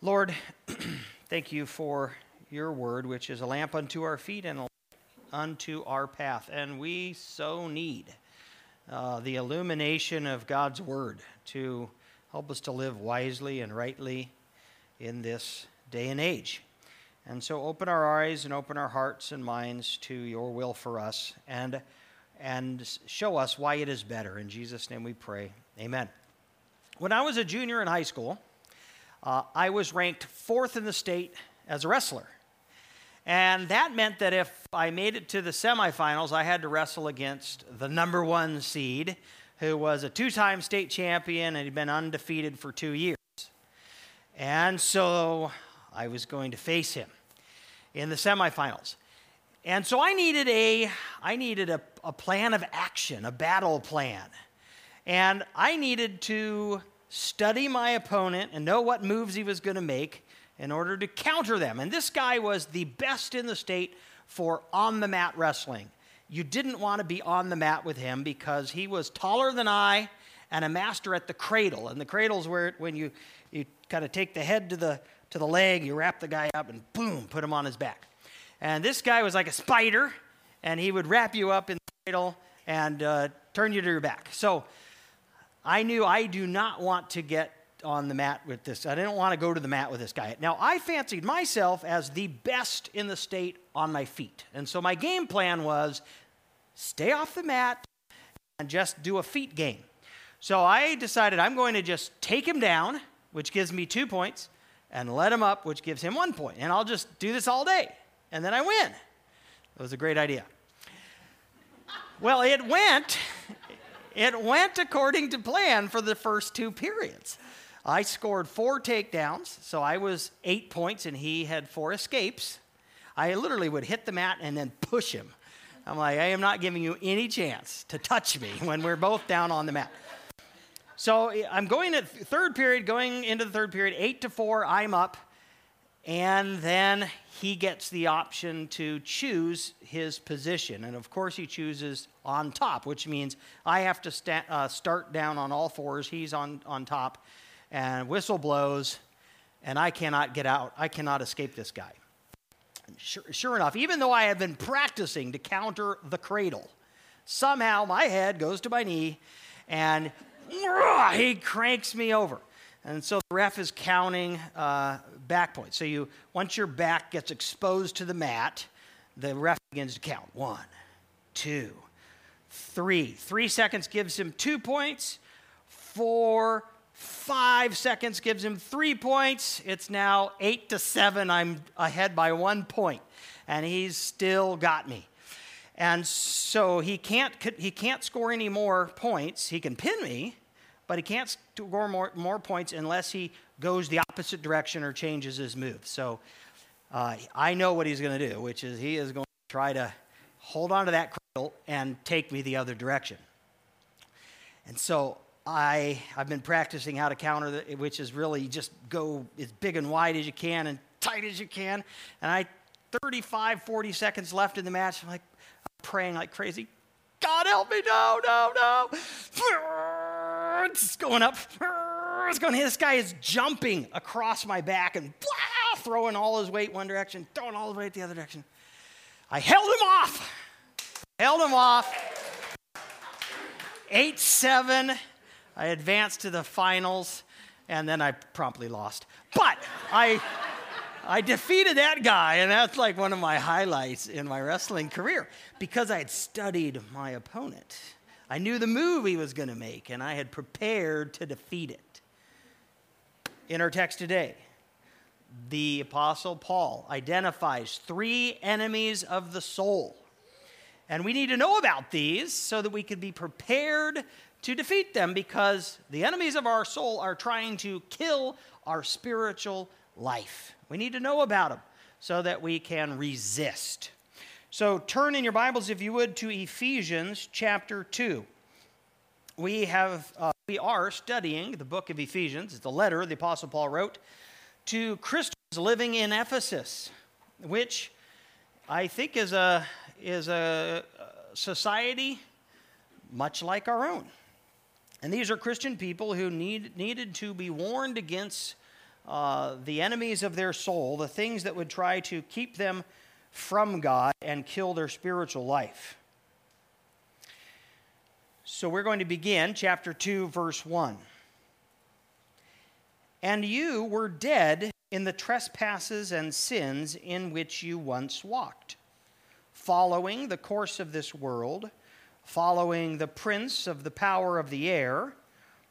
Lord, thank you for your word, which is a lamp unto our feet and a unto our path. And we so need uh, the illumination of God's word to help us to live wisely and rightly in this day and age. And so open our eyes and open our hearts and minds to your will for us and, and show us why it is better. In Jesus' name we pray. Amen. When I was a junior in high school, uh, I was ranked fourth in the state as a wrestler. And that meant that if I made it to the semifinals, I had to wrestle against the number one seed, who was a two time state champion and had been undefeated for two years. And so I was going to face him in the semifinals. And so I needed a, I needed a, a plan of action, a battle plan. And I needed to study my opponent and know what moves he was going to make in order to counter them. And this guy was the best in the state for on the mat wrestling. You didn't want to be on the mat with him because he was taller than I and a master at the cradle. And the cradle's where when you, you kind of take the head to the, to the leg, you wrap the guy up and boom, put him on his back. And this guy was like a spider, and he would wrap you up in the cradle and uh, turn you to your back. So I knew I do not want to get on the mat with this. I didn't want to go to the mat with this guy. Now, I fancied myself as the best in the state on my feet. And so my game plan was stay off the mat and just do a feet game. So I decided I'm going to just take him down, which gives me two points, and let him up, which gives him one point. And I'll just do this all day. And then I win. It was a great idea. Well, it went it went according to plan for the first two periods. I scored four takedowns, so I was eight points, and he had four escapes. I literally would hit the mat and then push him. I'm like, I am not giving you any chance to touch me when we're both down on the mat. So I'm going at third period, going into the third period, eight to four, I'm up. And then he gets the option to choose his position. And of course, he chooses on top, which means I have to sta- uh, start down on all fours. He's on, on top. And whistle blows, and I cannot get out. I cannot escape this guy. Sure, sure enough, even though I have been practicing to counter the cradle, somehow my head goes to my knee and he cranks me over. And so the ref is counting uh, back points. So you, once your back gets exposed to the mat, the ref begins to count. One, two, three. Three seconds gives him two points. Four, five seconds gives him three points. It's now eight to seven. I'm ahead by one point, and he's still got me. And so he can't, he can't score any more points. He can pin me, but he can't score more, more points unless he goes the opposite direction or changes his move. So uh, I know what he's going to do, which is he is going to try to hold on to that cradle and take me the other direction. And so I, I've been practicing how to counter, the, which is really just go as big and wide as you can and tight as you can. And I, 35, 40 seconds left in the match, I'm like, I'm praying like crazy. God help me, no, no, no it's going up. It's going. This guy is jumping across my back and blah, throwing all his weight one direction, throwing all his weight the other direction. I held him off. Held him off. 8 7. I advanced to the finals, and then I promptly lost. But I. I defeated that guy, and that's like one of my highlights in my wrestling career because I had studied my opponent. I knew the move he was going to make, and I had prepared to defeat it. In our text today, the Apostle Paul identifies three enemies of the soul. And we need to know about these so that we can be prepared to defeat them because the enemies of our soul are trying to kill our spiritual life. We need to know about them so that we can resist. So turn in your Bibles, if you would, to Ephesians chapter 2. We, have, uh, we are studying the book of Ephesians. It's a letter the Apostle Paul wrote to Christians living in Ephesus, which I think is a, is a society much like our own. And these are Christian people who need, needed to be warned against uh, the enemies of their soul, the things that would try to keep them from God and kill their spiritual life. So we're going to begin chapter 2, verse 1. And you were dead in the trespasses and sins in which you once walked, following the course of this world, following the prince of the power of the air,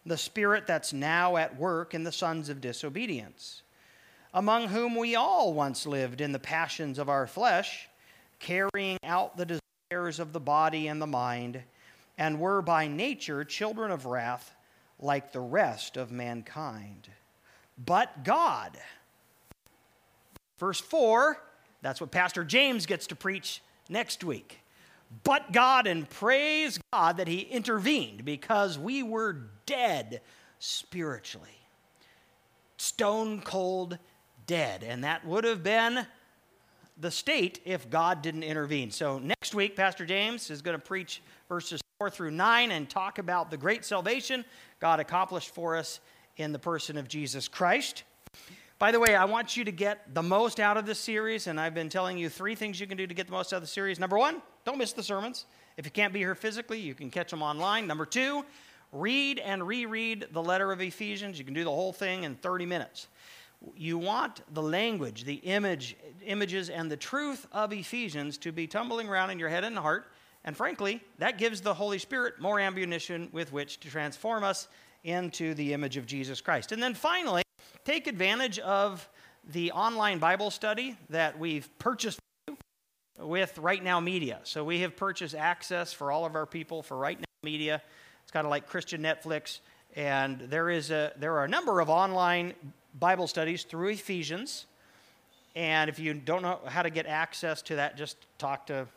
the spirit that's now at work in the sons of disobedience, among whom we all once lived in the passions of our flesh, carrying out the desires of the body and the mind, and were by nature children of wrath like the rest of mankind but God. Verse 4, that's what Pastor James gets to preach next week. But God, and praise God that He intervened because we were dead spiritually. Stone cold dead. And that would have been the state if God didn't intervene. So next week, Pastor James is going to preach verses 4 through 9 and talk about the great salvation God accomplished for us in the person of Jesus Christ. By the way, I want you to get the most out of this series, and I've been telling you three things you can do to get the most out of the series. Number one, don't miss the sermons. If you can't be here physically, you can catch them online. Number two, read and reread the letter of Ephesians. You can do the whole thing in 30 minutes. You want the language, the image, images, and the truth of Ephesians to be tumbling around in your head and heart. And frankly, that gives the Holy Spirit more ammunition with which to transform us into the image of Jesus Christ. And then finally, take advantage of the online Bible study that we've purchased with Right Now Media. So we have purchased access for all of our people for Right Now Media. It's kind of like Christian Netflix. And there, is a, there are a number of online Bible studies through Ephesians. And if you don't know how to get access to that, just talk to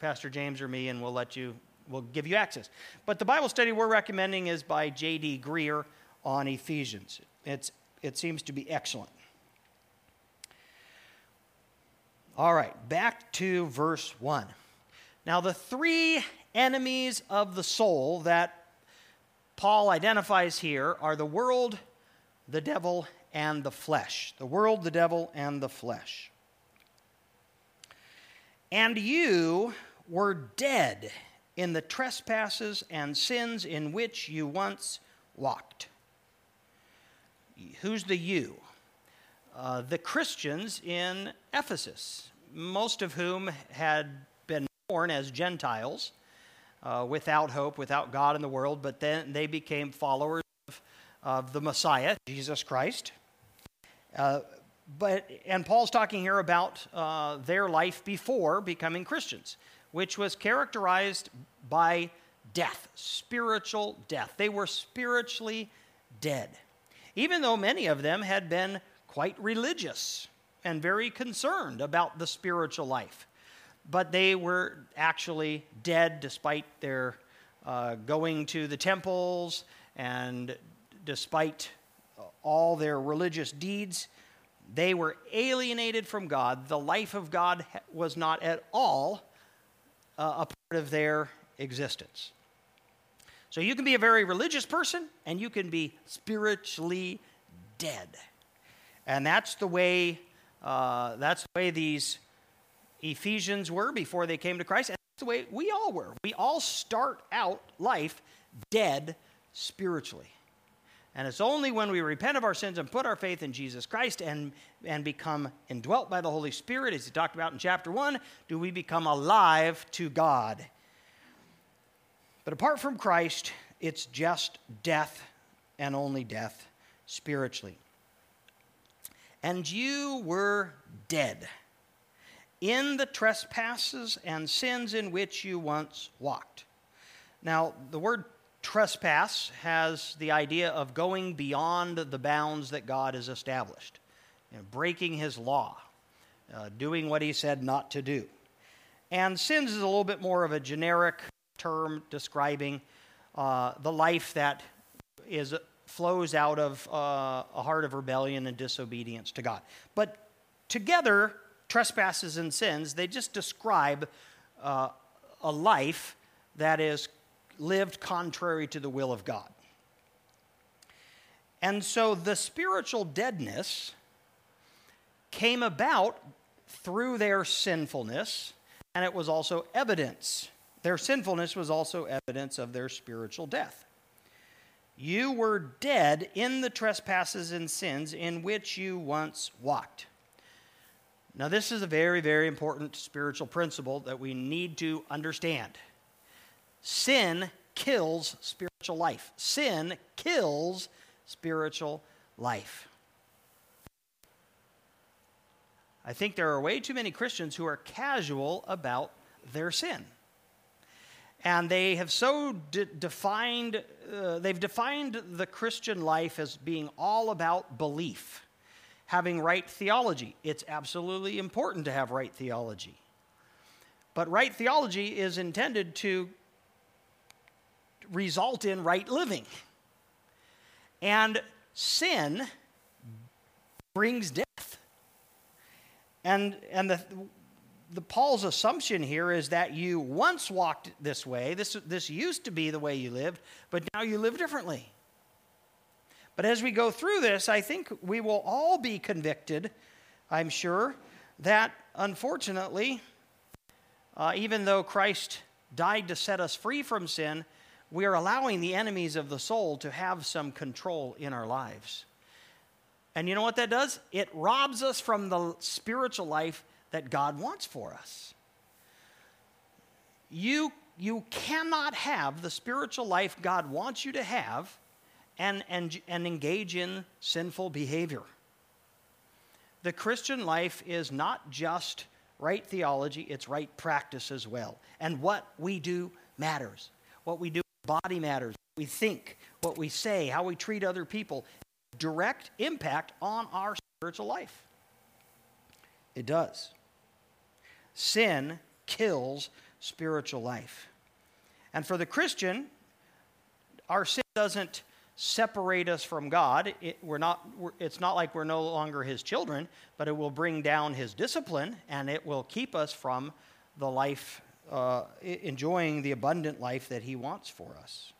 Pastor James or me, and we'll let you we'll give you access. But the Bible study we're recommending is by J.D. Greear on Ephesians. It's, it seems to be excellent. All right, back to verse 1. Now, the three enemies of the soul that Paul identifies here are the world, the devil, and the flesh. The world, the devil, and the flesh. And you were dead in the trespasses and sins in which you once walked. Who's the you? Uh, the Christians in Ephesus, most of whom had been born as Gentiles uh, without hope, without God in the world, but then they became followers of, of the Messiah, Jesus Christ. Uh, but and Paul's talking here about uh, their life before becoming Christians which was characterized by death, spiritual death. They were spiritually dead, even though many of them had been quite religious and very concerned about the spiritual life. But they were actually dead despite their uh, going to the temples and despite all their religious deeds. They were alienated from God. The life of God was not at all uh, a part of their existence. So you can be a very religious person and you can be spiritually dead. And that's the way uh, that's the way these Ephesians were before they came to Christ. And that's the way we all were. We all start out life dead spiritually. And it's only when we repent of our sins and put our faith in Jesus Christ and, and become indwelt by the Holy Spirit, as he talked about in chapter 1, do we become alive to God. But apart from Christ, it's just death and only death spiritually. And you were dead in the trespasses and sins in which you once walked. Now, the word trespass has the idea of going beyond the bounds that God has established, you know, breaking his law, uh, doing what he said not to do. And sins is a little bit more of a generic term describing uh, the life that is flows out of uh, a heart of rebellion and disobedience to God. But together, trespasses and sins, they just describe uh, a life that is lived contrary to the will of God. And so the spiritual deadness came about through their sinfulness, and it was also evidence. Their sinfulness was also evidence of their spiritual death. You were dead in the trespasses and sins in which you once walked. Now, this is a very, very important spiritual principle that we need to understand. Sin kills spiritual life. Sin kills spiritual life. I think there are way too many Christians who are casual about their sin. And they have so de- defined, uh, they've defined the Christian life as being all about belief, having right theology. It's absolutely important to have right theology. But right theology is intended to result in right living. And sin brings death. And, and the, the Paul's assumption here is that you once walked this way. This, this used to be the way you lived, but now you live differently. But as we go through this, I think we will all be convicted, I'm sure, that unfortunately, uh, even though Christ died to set us free from sin, we are allowing the enemies of the soul to have some control in our lives. And you know what that does? It robs us from the spiritual life that God wants for us. You, you cannot have the spiritual life God wants you to have and, and, and engage in sinful behavior. The Christian life is not just right theology, it's right practice as well. And what we do matters. What we do body matters, we think, what we say, how we treat other people, direct impact on our spiritual life. It does. Sin kills spiritual life. And for the Christian, our sin doesn't separate us from God. It, we're not, we're, it's not like we're no longer His children, but it will bring down His discipline and it will keep us from the life uh, enjoying the abundant life that He wants for us.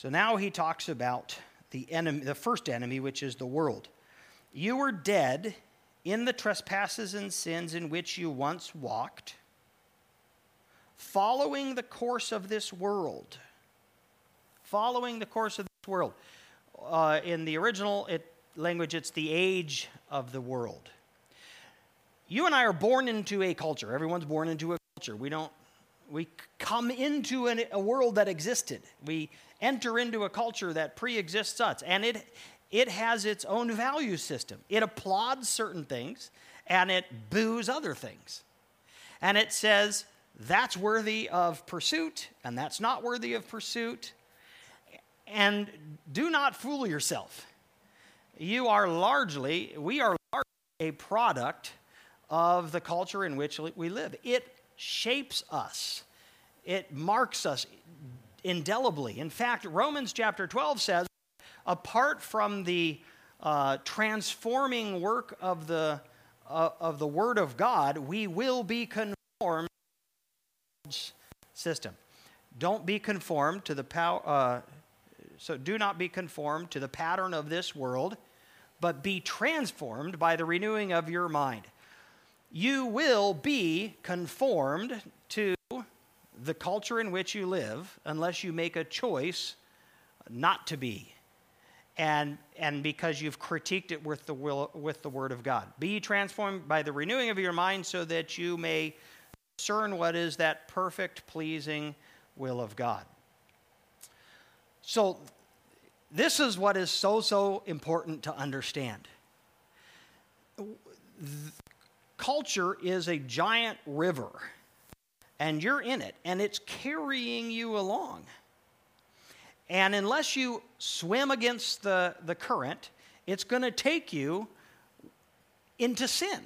So now he talks about the enemy, the first enemy, which is the world. You were dead in the trespasses and sins in which you once walked, following the course of this world. Following the course of this world. Uh, in the original it, language, it's the age of the world you and I are born into a culture. Everyone's born into a culture. We don't, we come into an, a world that existed. We enter into a culture that pre exists us, and it, it has its own value system. It applauds certain things and it boos other things. And it says, that's worthy of pursuit, and that's not worthy of pursuit. And do not fool yourself. You are largely, we are largely a product of the culture in which we live. It shapes us, it marks us indelibly. In fact, Romans chapter 12 says, apart from the uh, transforming work of the, uh, of the Word of God, we will be conformed system. Don't be conformed to the power. Uh, so do not be conformed to the pattern of this world, but be transformed by the renewing of your mind you will be conformed to the culture in which you live unless you make a choice not to be. And, and because you've critiqued it with the, will, with the Word of God. Be transformed by the renewing of your mind so that you may discern what is that perfect, pleasing will of God. So, this is what is so, so important to understand culture is a giant river, and you're in it, and it's carrying you along. And unless you swim against the, the current, it's going to take you into sin.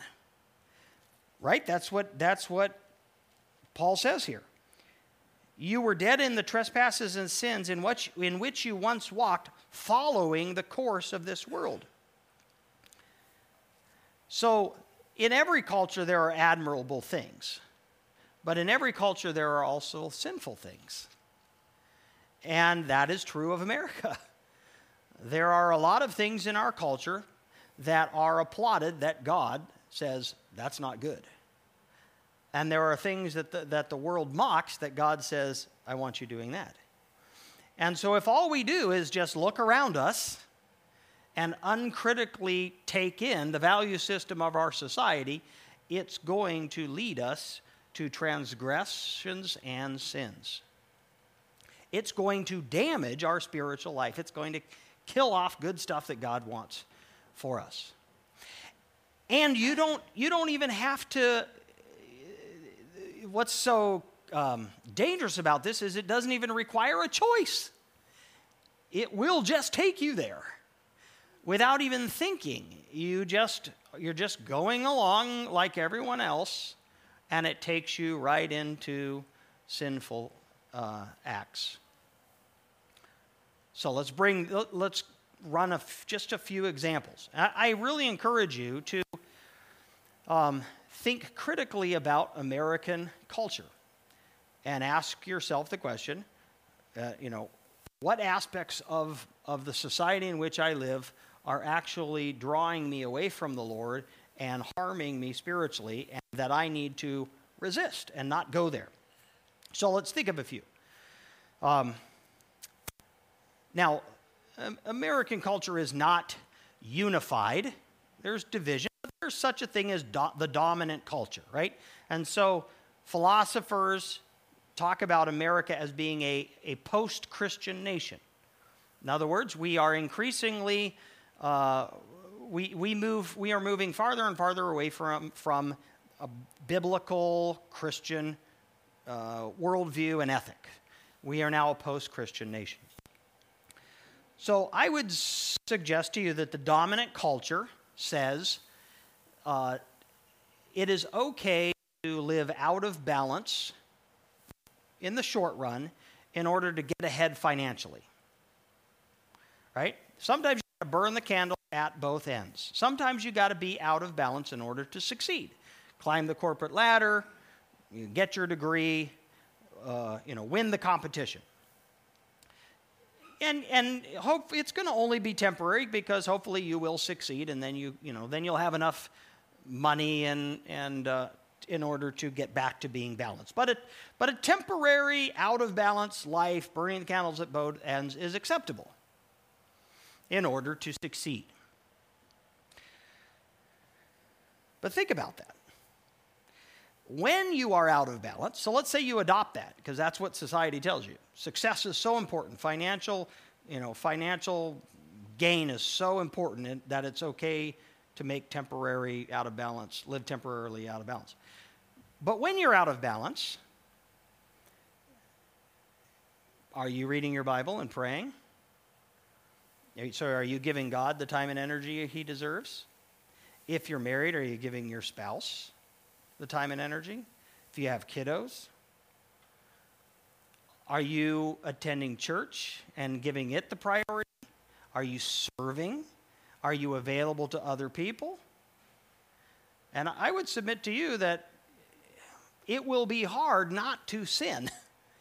Right? That's what, that's what Paul says here. You were dead in the trespasses and sins in which, in which you once walked, following the course of this world. So in every culture, there are admirable things, but in every culture, there are also sinful things. And that is true of America. There are a lot of things in our culture that are applauded that God says that's not good. And there are things that the, that the world mocks that God says, I want you doing that. And so if all we do is just look around us and uncritically take in the value system of our society, it's going to lead us to transgressions and sins. It's going to damage our spiritual life. It's going to kill off good stuff that God wants for us. And you don't, you don't even have to. What's so um, dangerous about this is it doesn't even require a choice. It will just take you there without even thinking. You just, you're just going along like everyone else, and it takes you right into sinful uh, acts. So let's bring, let's run just a few examples. I, I really encourage you to um, think critically about American culture and ask yourself the question, uh, you know, what aspects of, of the society in which I live are actually drawing me away from the Lord and harming me spiritually, and that I need to resist and not go there. So let's think of a few. Um, now, American culture is not unified. There's division. There's such a thing as do- the dominant culture, right? And so philosophers talk about America as being a, a post Christian nation. In other words, we are increasingly, uh, we, we, move, we are moving farther and farther away from, from a biblical Christian uh, worldview and ethic. We are now a post Christian nation. So I would suggest to you that the dominant culture says uh, it is okay to live out of balance in the short run in order to get ahead financially. Right? Sometimes to burn the candle at both ends. Sometimes you got to be out of balance in order to succeed. Climb the corporate ladder, you get your degree, uh, you know, win the competition and and hope it's going to only be temporary because hopefully you will succeed and then you you know then you'll have enough money and and uh, in order to get back to being balanced but it but a temporary out of balance life burning the candles at both ends is acceptable in order to succeed but think about that when you are out of balance, so let's say you adopt that because that's what society tells you. Success is so important. Financial, you know, financial gain is so important that it's okay to make temporary out of balance, live temporarily out of balance. But when you're out of balance, are you reading your Bible and praying? So are you giving God the time and energy he deserves? If you're married, are you giving your spouse the time and energy? If you have kiddos, are you attending church and giving it the priority? Are you serving? Are you available to other people? And I would submit to you that it will be hard not to sin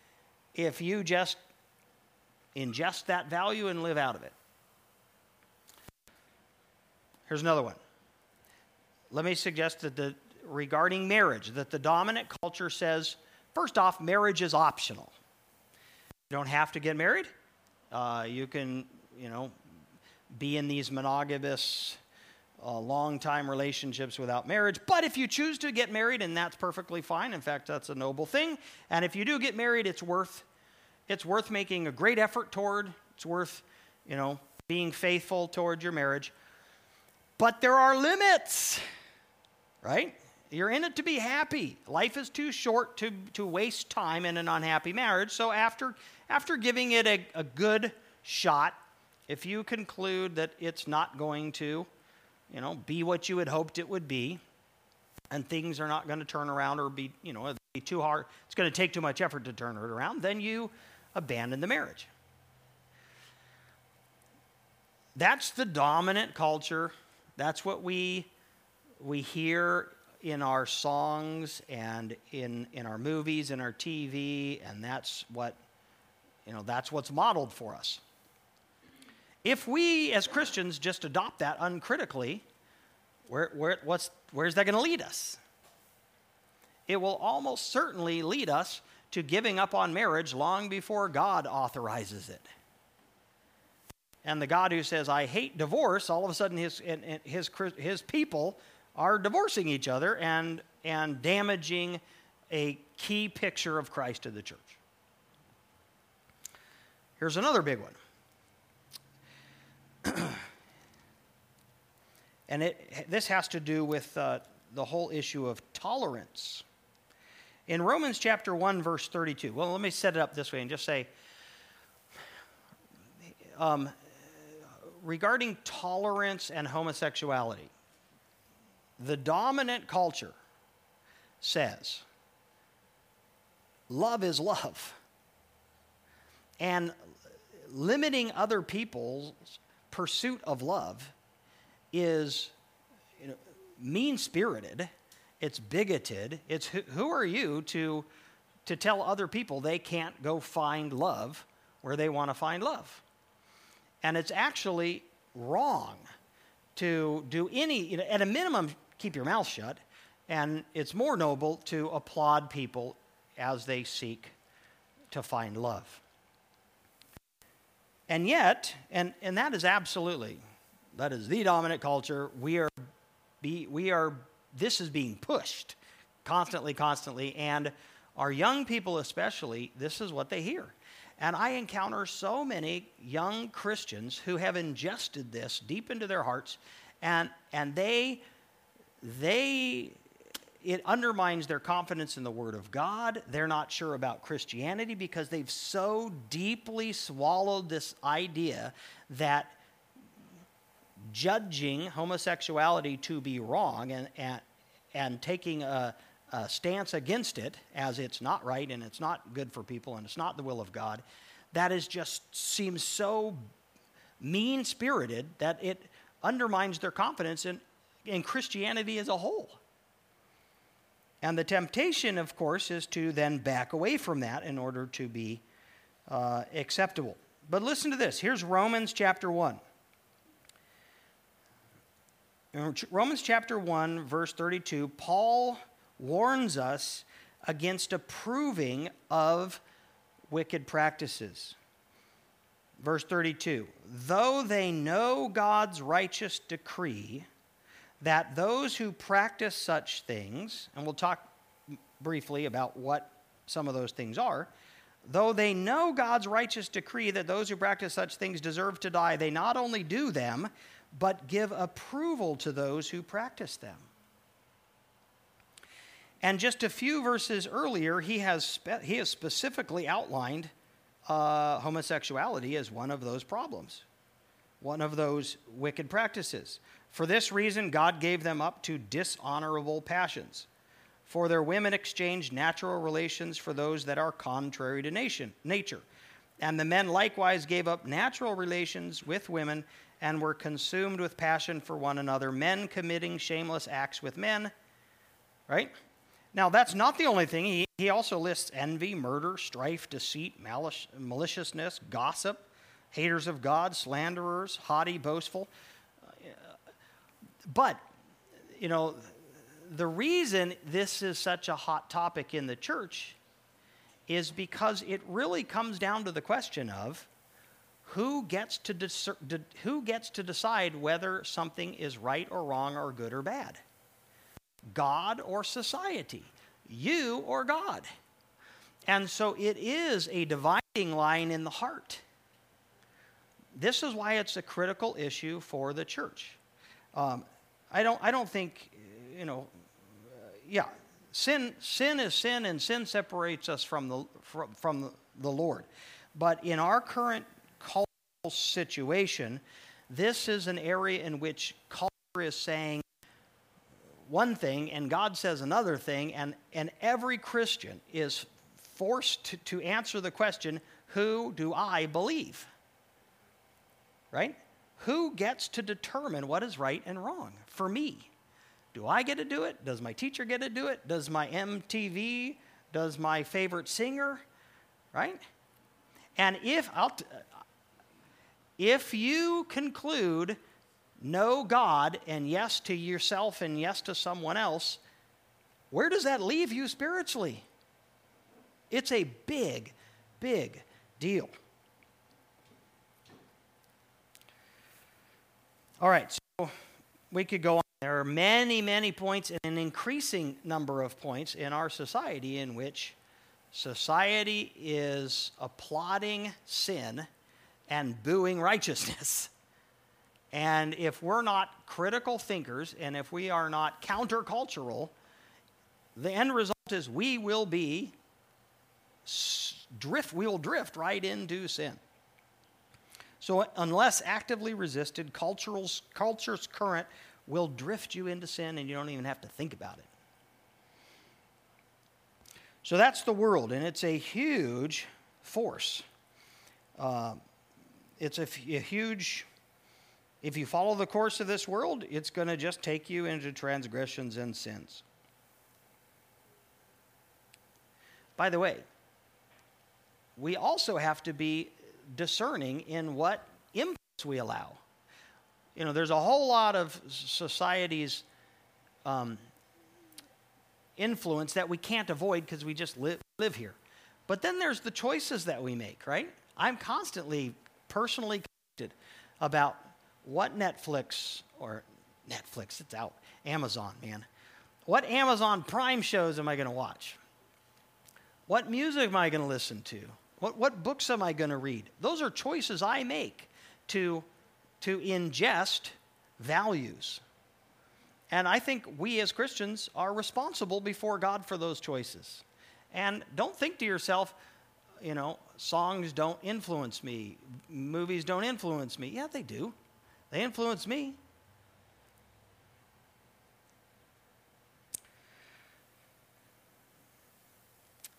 if you just ingest that value and live out of it. Here's another one. Let me suggest that the, regarding marriage that the dominant culture says first off, marriage is optional. You don't have to get married. Uh, you can, you know, be in these monogamous, uh, long time relationships without marriage. But if you choose to get married, and that's perfectly fine. In fact, that's a noble thing. And if you do get married, it's worth, it's worth making a great effort toward. It's worth, you know, being faithful toward your marriage. But there are limits, right? You're in it to be happy. Life is too short to, to waste time in an unhappy marriage. So after, after giving it a, a good shot, if you conclude that it's not going to, you know, be what you had hoped it would be, and things are not going to turn around or be, you know, be too hard, it's going to take too much effort to turn it around, then you abandon the marriage. That's the dominant culture. That's what we we hear in our songs and in, in our movies and our TV, and that's what you know, that's what's modeled for us. If we as Christians just adopt that uncritically, where, where, what's, where's that going to lead us? It will almost certainly lead us to giving up on marriage long before God authorizes it. And the God who says, I hate divorce, all of a sudden his, his, his people are divorcing each other and, and damaging a key picture of Christ to the church. Here's another big one. and it, this has to do with uh, the whole issue of tolerance. In Romans chapter 1, verse 32, well, let me set it up this way and just say um, regarding tolerance and homosexuality, the dominant culture says love is love. And limiting other people's pursuit of love is you know, mean spirited, it's bigoted. It's who, who are you to, to tell other people they can't go find love where they want to find love? And it's actually wrong to do any, you know, at a minimum, keep your mouth shut. And it's more noble to applaud people as they seek to find love. And yet, and, and that is absolutely, that is the dominant culture. We are, be, we are, this is being pushed constantly, constantly. And our young people, especially, this is what they hear. And I encounter so many young Christians who have ingested this deep into their hearts, and, and they, they it undermines their confidence in the Word of God. They're not sure about Christianity because they've so deeply swallowed this idea that judging homosexuality to be wrong and, and, and taking a, a stance against it as it's not right and it's not good for people and it's not the will of God, that is just seems so mean spirited that it undermines their confidence in, in Christianity as a whole. And the temptation, of course, is to then back away from that in order to be uh, acceptable. But listen to this. Here's Romans chapter 1. In Romans chapter 1, verse 32, Paul warns us against approving of wicked practices. Verse 32 Though they know God's righteous decree, that those who practice such things, and we'll talk briefly about what some of those things are, though they know God's righteous decree that those who practice such things deserve to die, they not only do them, but give approval to those who practice them. And just a few verses earlier, he has, spe- he has specifically outlined uh, homosexuality as one of those problems, one of those wicked practices. For this reason, God gave them up to dishonorable passions. For their women exchanged natural relations for those that are contrary to nation, nature. And the men likewise gave up natural relations with women and were consumed with passion for one another, men committing shameless acts with men. Right? Now, that's not the only thing. He, he also lists envy, murder, strife, deceit, malice, maliciousness, gossip, haters of God, slanderers, haughty, boastful. But, you know, the reason this is such a hot topic in the church is because it really comes down to the question of who gets to, who gets to decide whether something is right or wrong or good or bad? God or society? You or God? And so it is a dividing line in the heart. This is why it's a critical issue for the church. Um, I don't, I don't think, you know, uh, yeah, sin, sin is sin, and sin separates us from the, from, from the Lord. But in our current cultural situation, this is an area in which culture is saying one thing and God says another thing, and, and every Christian is forced to, to answer the question who do I believe? Right? Who gets to determine what is right and wrong for me? Do I get to do it? Does my teacher get to do it? Does my MTV? Does my favorite singer? Right? And if, I'll t- if you conclude no God and yes to yourself and yes to someone else, where does that leave you spiritually? It's a big, big deal. All right, so we could go on. There are many, many points, and an increasing number of points in our society in which society is applauding sin and booing righteousness. And if we're not critical thinkers and if we are not countercultural, the end result is we will be drift, we will drift right into sin. So, unless actively resisted, culture's, culture's current will drift you into sin and you don't even have to think about it. So, that's the world, and it's a huge force. Uh, it's a, a huge, if you follow the course of this world, it's going to just take you into transgressions and sins. By the way, we also have to be discerning in what inputs we allow. You know, there's a whole lot of society's um, influence that we can't avoid because we just live, live here. But then there's the choices that we make, right? I'm constantly personally connected about what Netflix or Netflix, it's out, Amazon, man. What Amazon Prime shows am I going to watch? What music am I going to listen to? What, what books am I going to read? Those are choices I make to, to ingest values. And I think we as Christians are responsible before God for those choices. And don't think to yourself, you know, songs don't influence me, movies don't influence me. Yeah, they do. They influence me.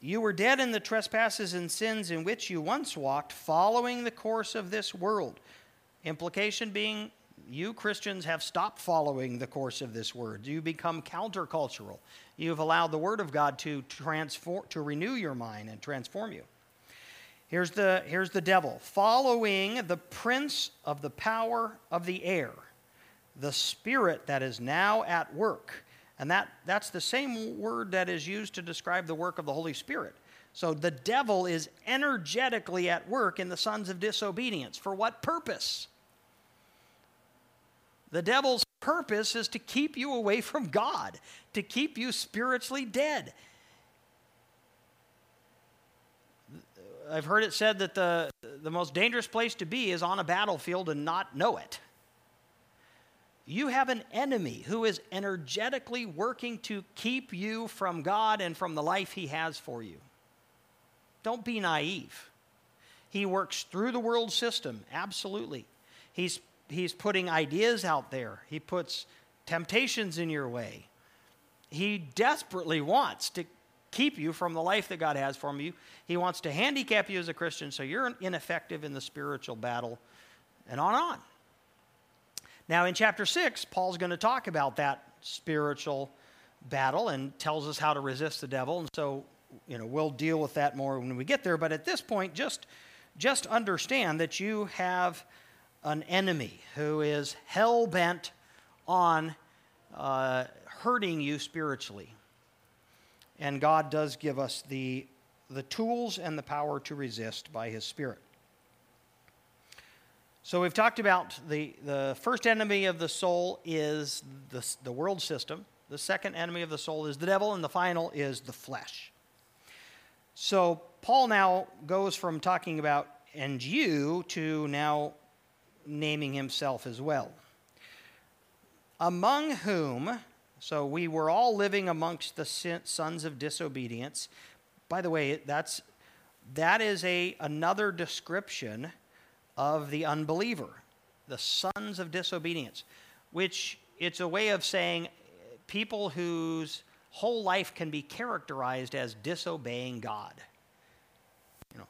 You were dead in the trespasses and sins in which you once walked, following the course of this world. Implication being, you Christians have stopped following the course of this word. You become countercultural. You've allowed the word of God to transform, to renew your mind and transform you. Here's the, here's the devil following the prince of the power of the air, the spirit that is now at work. And that, that's the same word that is used to describe the work of the Holy Spirit. So the devil is energetically at work in the sons of disobedience. For what purpose? The devil's purpose is to keep you away from God, to keep you spiritually dead. I've heard it said that the, the most dangerous place to be is on a battlefield and not know it. You have an enemy who is energetically working to keep you from God and from the life He has for you. Don't be naive. He works through the world system, absolutely. He's, he's putting ideas out there, He puts temptations in your way. He desperately wants to keep you from the life that God has for you. He wants to handicap you as a Christian so you're ineffective in the spiritual battle, and on on. Now, in chapter 6, Paul's going to talk about that spiritual battle and tells us how to resist the devil. And so, you know, we'll deal with that more when we get there. But at this point, just, just understand that you have an enemy who is hell bent on uh, hurting you spiritually. And God does give us the, the tools and the power to resist by His Spirit. So we've talked about the, the first enemy of the soul is the, the world system. The second enemy of the soul is the devil, and the final is the flesh. So Paul now goes from talking about and you to now naming himself as well. Among whom so we were all living amongst the sons of disobedience. By the way, that's that is a another description of the unbeliever, the sons of disobedience, which it's a way of saying people whose whole life can be characterized as disobeying God. You know,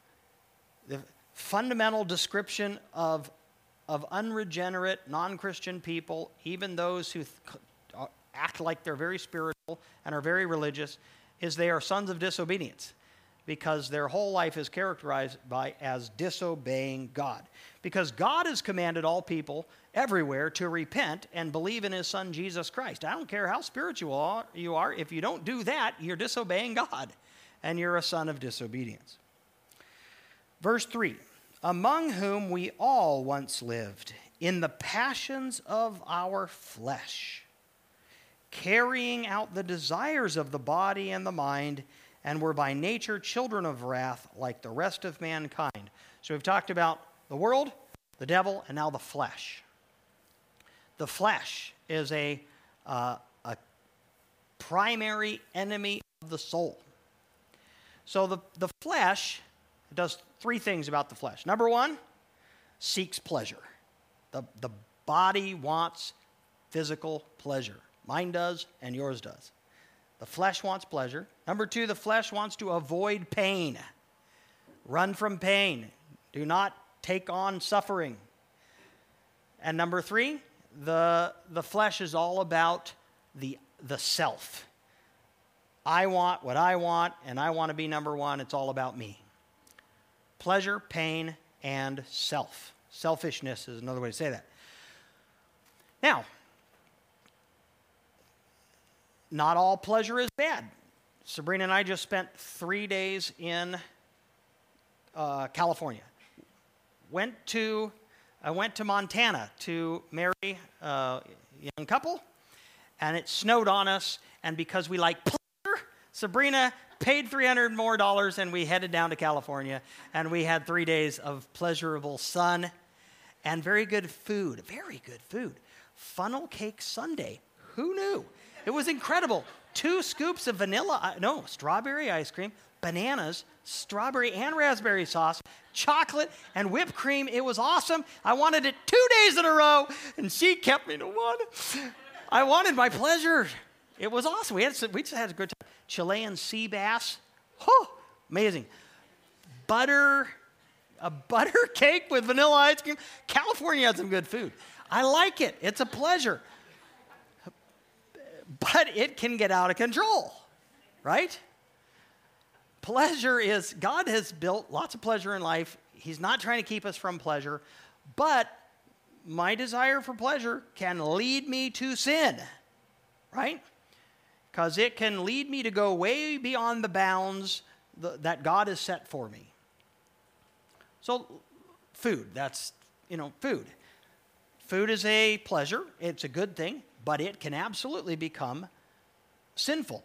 the fundamental description of of unregenerate, non-Christian people, even those who act like they're very spiritual and are very religious is they are sons of disobedience. because their whole life is characterized by as disobeying God. Because God has commanded all people everywhere to repent and believe in his son Jesus Christ. I don't care how spiritual you are, if you don't do that, you're disobeying God and you're a son of disobedience. Verse 3 Among whom we all once lived in the passions of our flesh, carrying out the desires of the body and the mind and were by nature children of wrath like the rest of mankind. So we've talked about the world, the devil, and now the flesh. The flesh is a, uh, a primary enemy of the soul. So the, the flesh does three things about the flesh. Number one, seeks pleasure. The, the body wants physical pleasure. Mine does, and yours does. The flesh wants pleasure. Number two, the flesh wants to avoid pain. Run from pain. Do not take on suffering. And number three, the, the flesh is all about the, the self. I want what I want, and I want to be number one. It's all about me. Pleasure, pain, and self. Selfishness is another way to say that. Now, not all pleasure is bad. Sabrina and I just spent three days in uh, California. Went to, I went to Montana to marry a young couple, and it snowed on us. And because we like pleasure, Sabrina paid 300 more dollars, and we headed down to California. And we had three days of pleasurable sun and very good food. Very good food. Funnel cake Sunday. Who knew? It was incredible. Two scoops of vanilla, uh, no, strawberry ice cream, bananas, strawberry and raspberry sauce, chocolate, and whipped cream. It was awesome. I wanted it two days in a row, and she kept me to one. I wanted my pleasure. It was awesome. We, had we just had a good time. Chilean sea bass. Oh, amazing. Butter, a butter cake with vanilla ice cream. California has some good food. I like it. It's a pleasure but it can get out of control, right? Pleasure is, God has built lots of pleasure in life. He's not trying to keep us from pleasure, but my desire for pleasure can lead me to sin, right? Because it can lead me to go way beyond the bounds that God has set for me. So, food, that's, you know, food. Food is a pleasure, it's a good thing but it can absolutely become sinful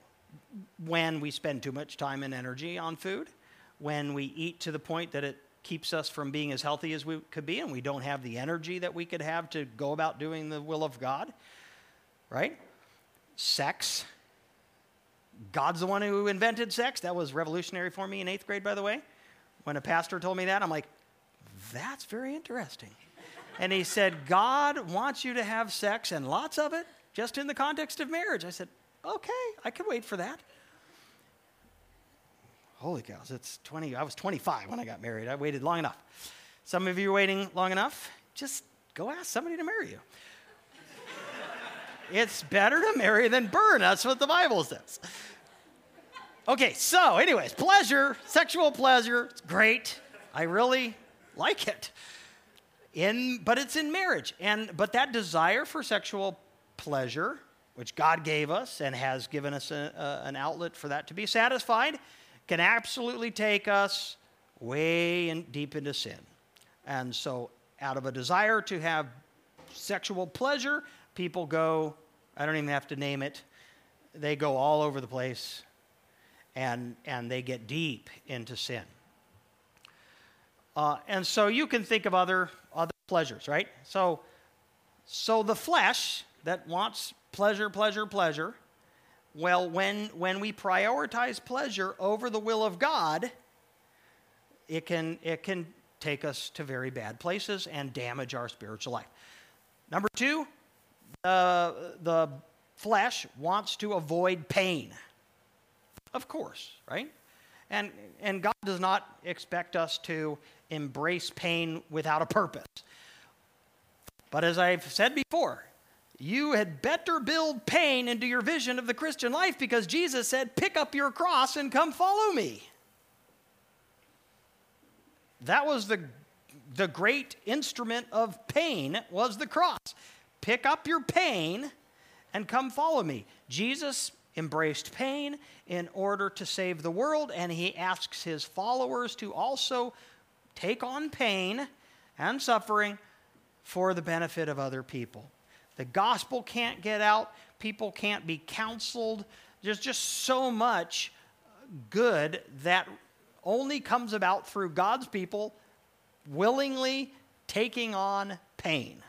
when we spend too much time and energy on food, when we eat to the point that it keeps us from being as healthy as we could be, and we don't have the energy that we could have to go about doing the will of God, right? Sex. God's the one who invented sex. That was revolutionary for me in eighth grade, by the way. When a pastor told me that, I'm like, that's very interesting and he said, God wants you to have sex and lots of it just in the context of marriage. I said, okay, I can wait for that. Holy cows, it's 20, I was 25 when I got married. I waited long enough. Some of you are waiting long enough. Just go ask somebody to marry you. it's better to marry than burn. That's what the Bible says. Okay, so, anyways, pleasure, sexual pleasure, it's great. I really like it in but it's in marriage. And but that desire for sexual pleasure which god gave us and has given us a, a, an outlet for that to be satisfied can absolutely take us way in, deep into sin. And so out of a desire to have sexual pleasure people go i don't even have to name it they go all over the place and and they get deep into sin uh, and so you can think of other, other pleasures, right? So, so the flesh that wants pleasure, pleasure, pleasure, well, when, when we prioritize pleasure over the will of God, it can, it can take us to very bad places and damage our spiritual life. Number two, uh, the flesh wants to avoid pain. Of course, right? And, and God does not expect us to embrace pain without a purpose. But as I've said before, you had better build pain into your vision of the Christian life because Jesus said, Pick up your cross and come follow me. that was the, the great instrument of pain was the cross. Pick up your pain and come follow me. Jesus embraced pain in order to save the world, and he asks his followers to also take on pain and suffering for the benefit of other people. The gospel can't get out, people can't be counseled. There's just so much good that only comes about through God's people willingly taking on pain.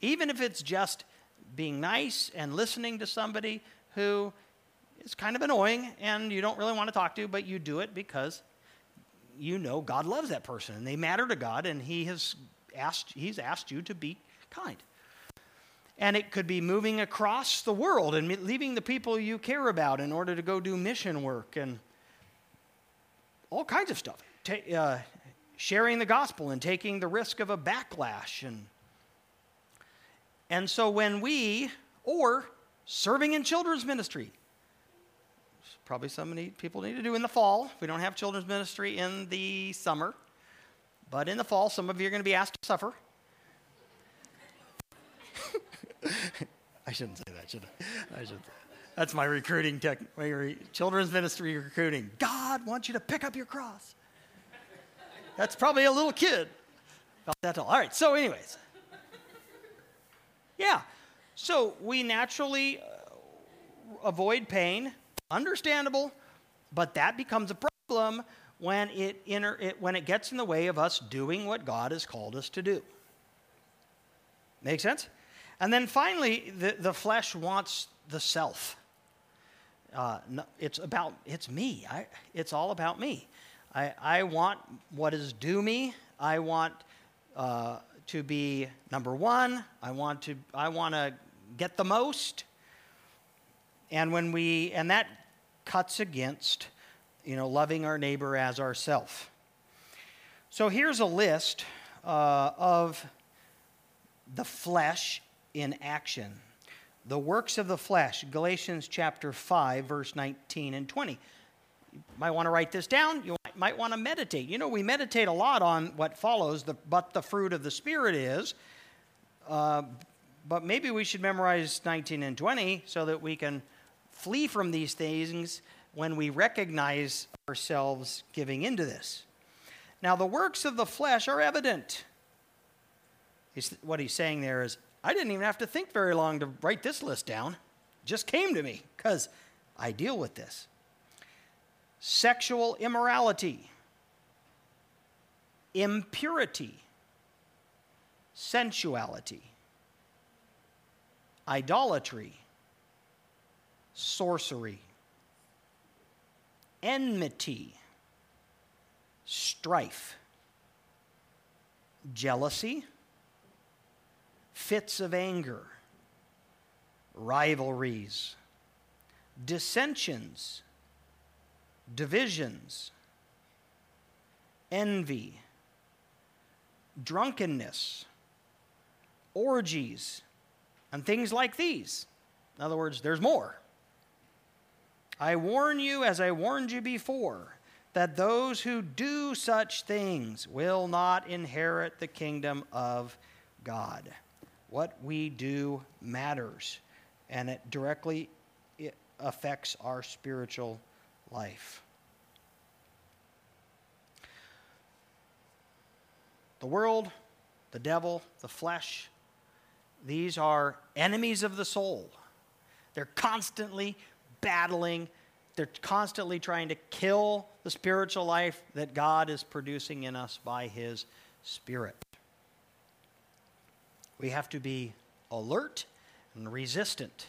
Even if it's just being nice and listening to somebody who is kind of annoying and you don't really want to talk to, but you do it because you know God loves that person and they matter to God and he has asked he's asked you to be kind. And it could be moving across the world and leaving the people you care about in order to go do mission work and all kinds of stuff. Ta- uh, sharing the gospel and taking the risk of a backlash and and so when we or serving in children's ministry probably some need, people need to do in the fall. We don't have children's ministry in the summer. But in the fall, some of you are going to be asked to suffer. I shouldn't say that, should I? I should. That's my recruiting tech, my re, children's ministry recruiting. God wants you to pick up your cross. That's probably a little kid. About that all. All right. So, anyways, yeah. So we naturally uh, avoid pain Understandable, but that becomes a problem when it, inter, it, when it gets in the way of us doing what God has called us to do. Make sense? And then finally, the, the flesh wants the self. Uh, no, it's about, it's me. I, it's all about me. I, I want what is due me. I want uh, to be number one. I want to, I want to get the most. And when we, and that cuts against, you know, loving our neighbor as ourself. So here's a list uh, of the flesh in action. The works of the flesh, Galatians chapter 5, verse 19 and 20. You might want to write this down. You might want to meditate. You know, we meditate a lot on what follows, the, but the fruit of the Spirit is. Uh, but maybe we should memorize 19 and 20 so that we can flee from these things when we recognize ourselves giving into this. Now, the works of the flesh are evident. He's, what he's saying there is, I didn't even have to think very long to write this list down. It just came to me because I deal with this. Sexual immorality, impurity, sensuality, idolatry sorcery, enmity, strife, jealousy, fits of anger, rivalries, dissensions, divisions, envy, drunkenness, orgies, and things like these. In other words, there's more. I warn you, as I warned you before, that those who do such things will not inherit the kingdom of God. What we do matters, and it directly it affects our spiritual life. The world, the devil, the flesh, these are enemies of the soul. They're constantly battling. They're constantly trying to kill the spiritual life that God is producing in us by His Spirit. We have to be alert and resistant.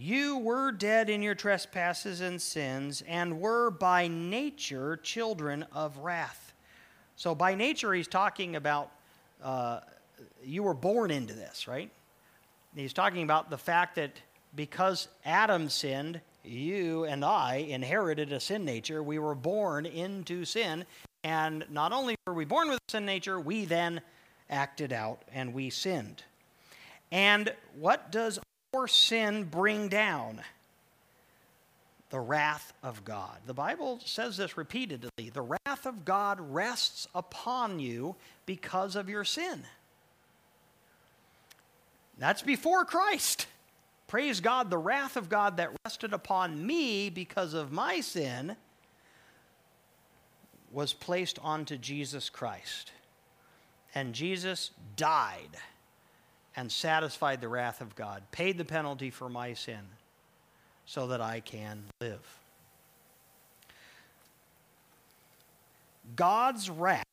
You were dead in your trespasses and sins, and were by nature children of wrath. So, by nature, he's talking about uh, you were born into this, right? He's talking about the fact that because Adam sinned, you and I inherited a sin nature. We were born into sin. And not only were we born with sin nature, we then acted out and we sinned. And what does our sin bring down? the wrath of God. The Bible says this repeatedly the wrath of God rests upon you because of your sin. That's before Christ. Praise God, the wrath of God that rested upon me because of my sin was placed onto Jesus Christ. And Jesus died and satisfied the wrath of God, paid the penalty for my sin so that I can live. God's wrath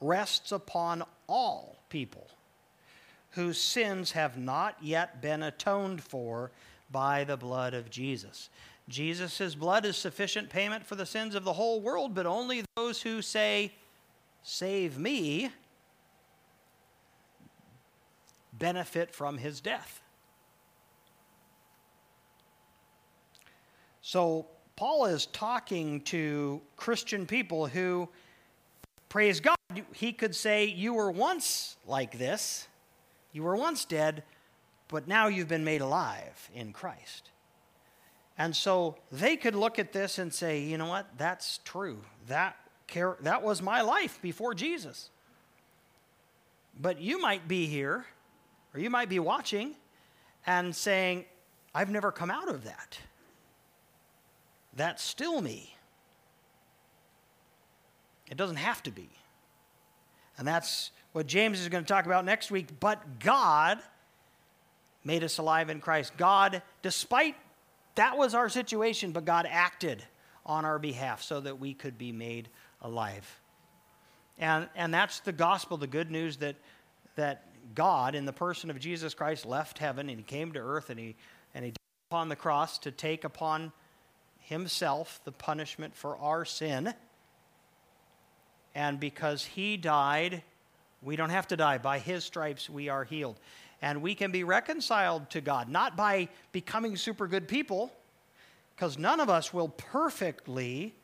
rests upon all people whose sins have not yet been atoned for by the blood of Jesus. Jesus' blood is sufficient payment for the sins of the whole world, but only those who say, Save me, benefit from his death. So, Paul is talking to Christian people who, praise God, he could say, You were once like this, you were once dead, but now you've been made alive in Christ. And so they could look at this and say, You know what? That's true. That, that was my life before Jesus. But you might be here or you might be watching and saying, I've never come out of that. That's still me. It doesn't have to be. And that's what James is going to talk about next week. But God made us alive in Christ. God, despite that was our situation, but God acted on our behalf so that we could be made alive. And, and that's the gospel, the good news that, that God, in the person of Jesus Christ, left heaven and he came to earth and he, and he died upon the cross to take upon himself the punishment for our sin. And because he died, we don't have to die. By his stripes, we are healed. And we can be reconciled to God, not by becoming super good people, because none of us will perfectly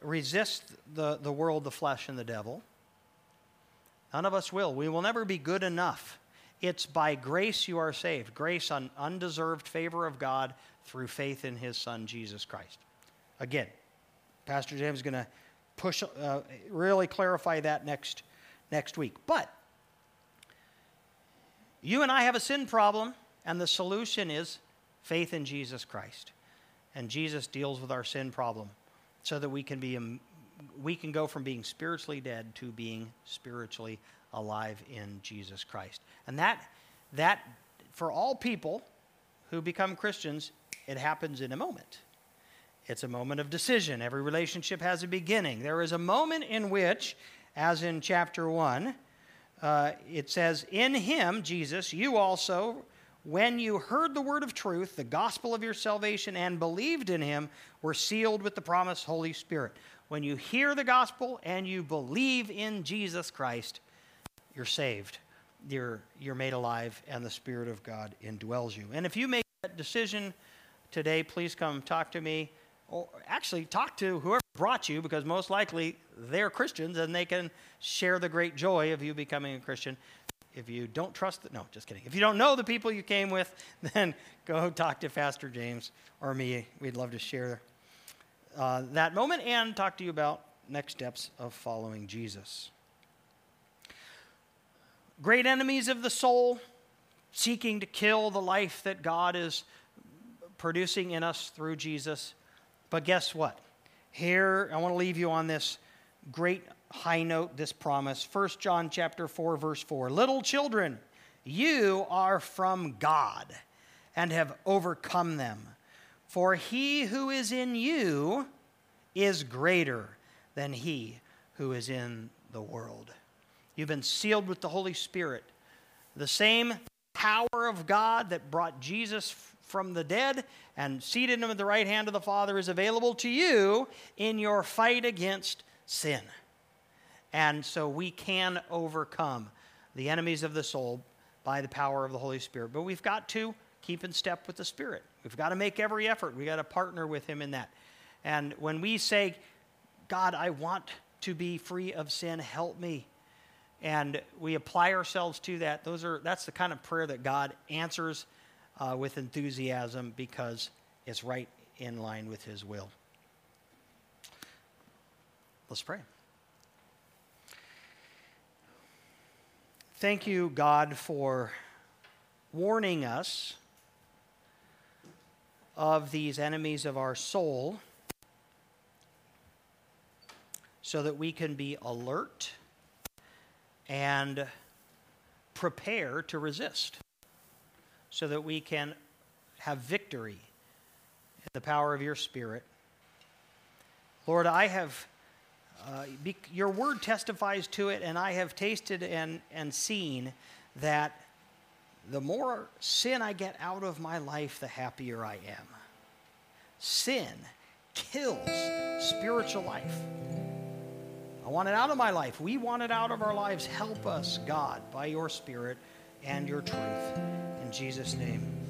resist the, the world, the flesh, and the devil. None of us will. We will never be good enough. It's by grace you are saved, grace on undeserved favor of God through faith in his Son, Jesus Christ. Again, Pastor James is going to push, uh, really clarify that next, next week. But you and I have a sin problem, and the solution is faith in Jesus Christ. And Jesus deals with our sin problem so that we can be we can go from being spiritually dead to being spiritually alive in Jesus Christ. And that, that for all people who become Christians, it happens in a moment. It's a moment of decision. Every relationship has a beginning. There is a moment in which, as in chapter 1, uh, it says, In him, Jesus, you also, when you heard the word of truth, the gospel of your salvation, and believed in him, were sealed with the promised Holy Spirit when you hear the gospel and you believe in Jesus Christ, you're saved. You're, you're made alive, and the Spirit of God indwells you. And if you make that decision today, please come talk to me. Or actually, talk to whoever brought you, because most likely they're Christians and they can share the great joy of you becoming a Christian. If you don't trust, the, no, just kidding. If you don't know the people you came with, then go talk to Pastor James or me. We'd love to share uh, that moment and talk to you about next steps of following Jesus. Great enemies of the soul, seeking to kill the life that God is producing in us through Jesus. But guess what? Here, I want to leave you on this great high note, this promise. 1 John chapter 4, verse 4. Little children, you are from God and have overcome them for he who is in you is greater than he who is in the world. You've been sealed with the Holy Spirit. The same power of God that brought Jesus from the dead and seated him at the right hand of the Father is available to you in your fight against sin. And so we can overcome the enemies of the soul by the power of the Holy Spirit. But we've got to keep in step with the Spirit. We've got to make every effort. We've got to partner with Him in that. And when we say, God, I want to be free of sin, help me. And we apply ourselves to that. Those are, that's the kind of prayer that God answers uh, with enthusiasm because it's right in line with His will. Let's pray. Thank you, God, for warning us of these enemies of our soul so that we can be alert and prepare to resist, so that we can have victory in the power of your Spirit. Lord, I have uh, your word testifies to it, and I have tasted and, and seen that the more sin I get out of my life, the happier I am. Sin kills spiritual life. I want it out of my life. We want it out of our lives. Help us, God, by your Spirit and your truth. In Jesus' name.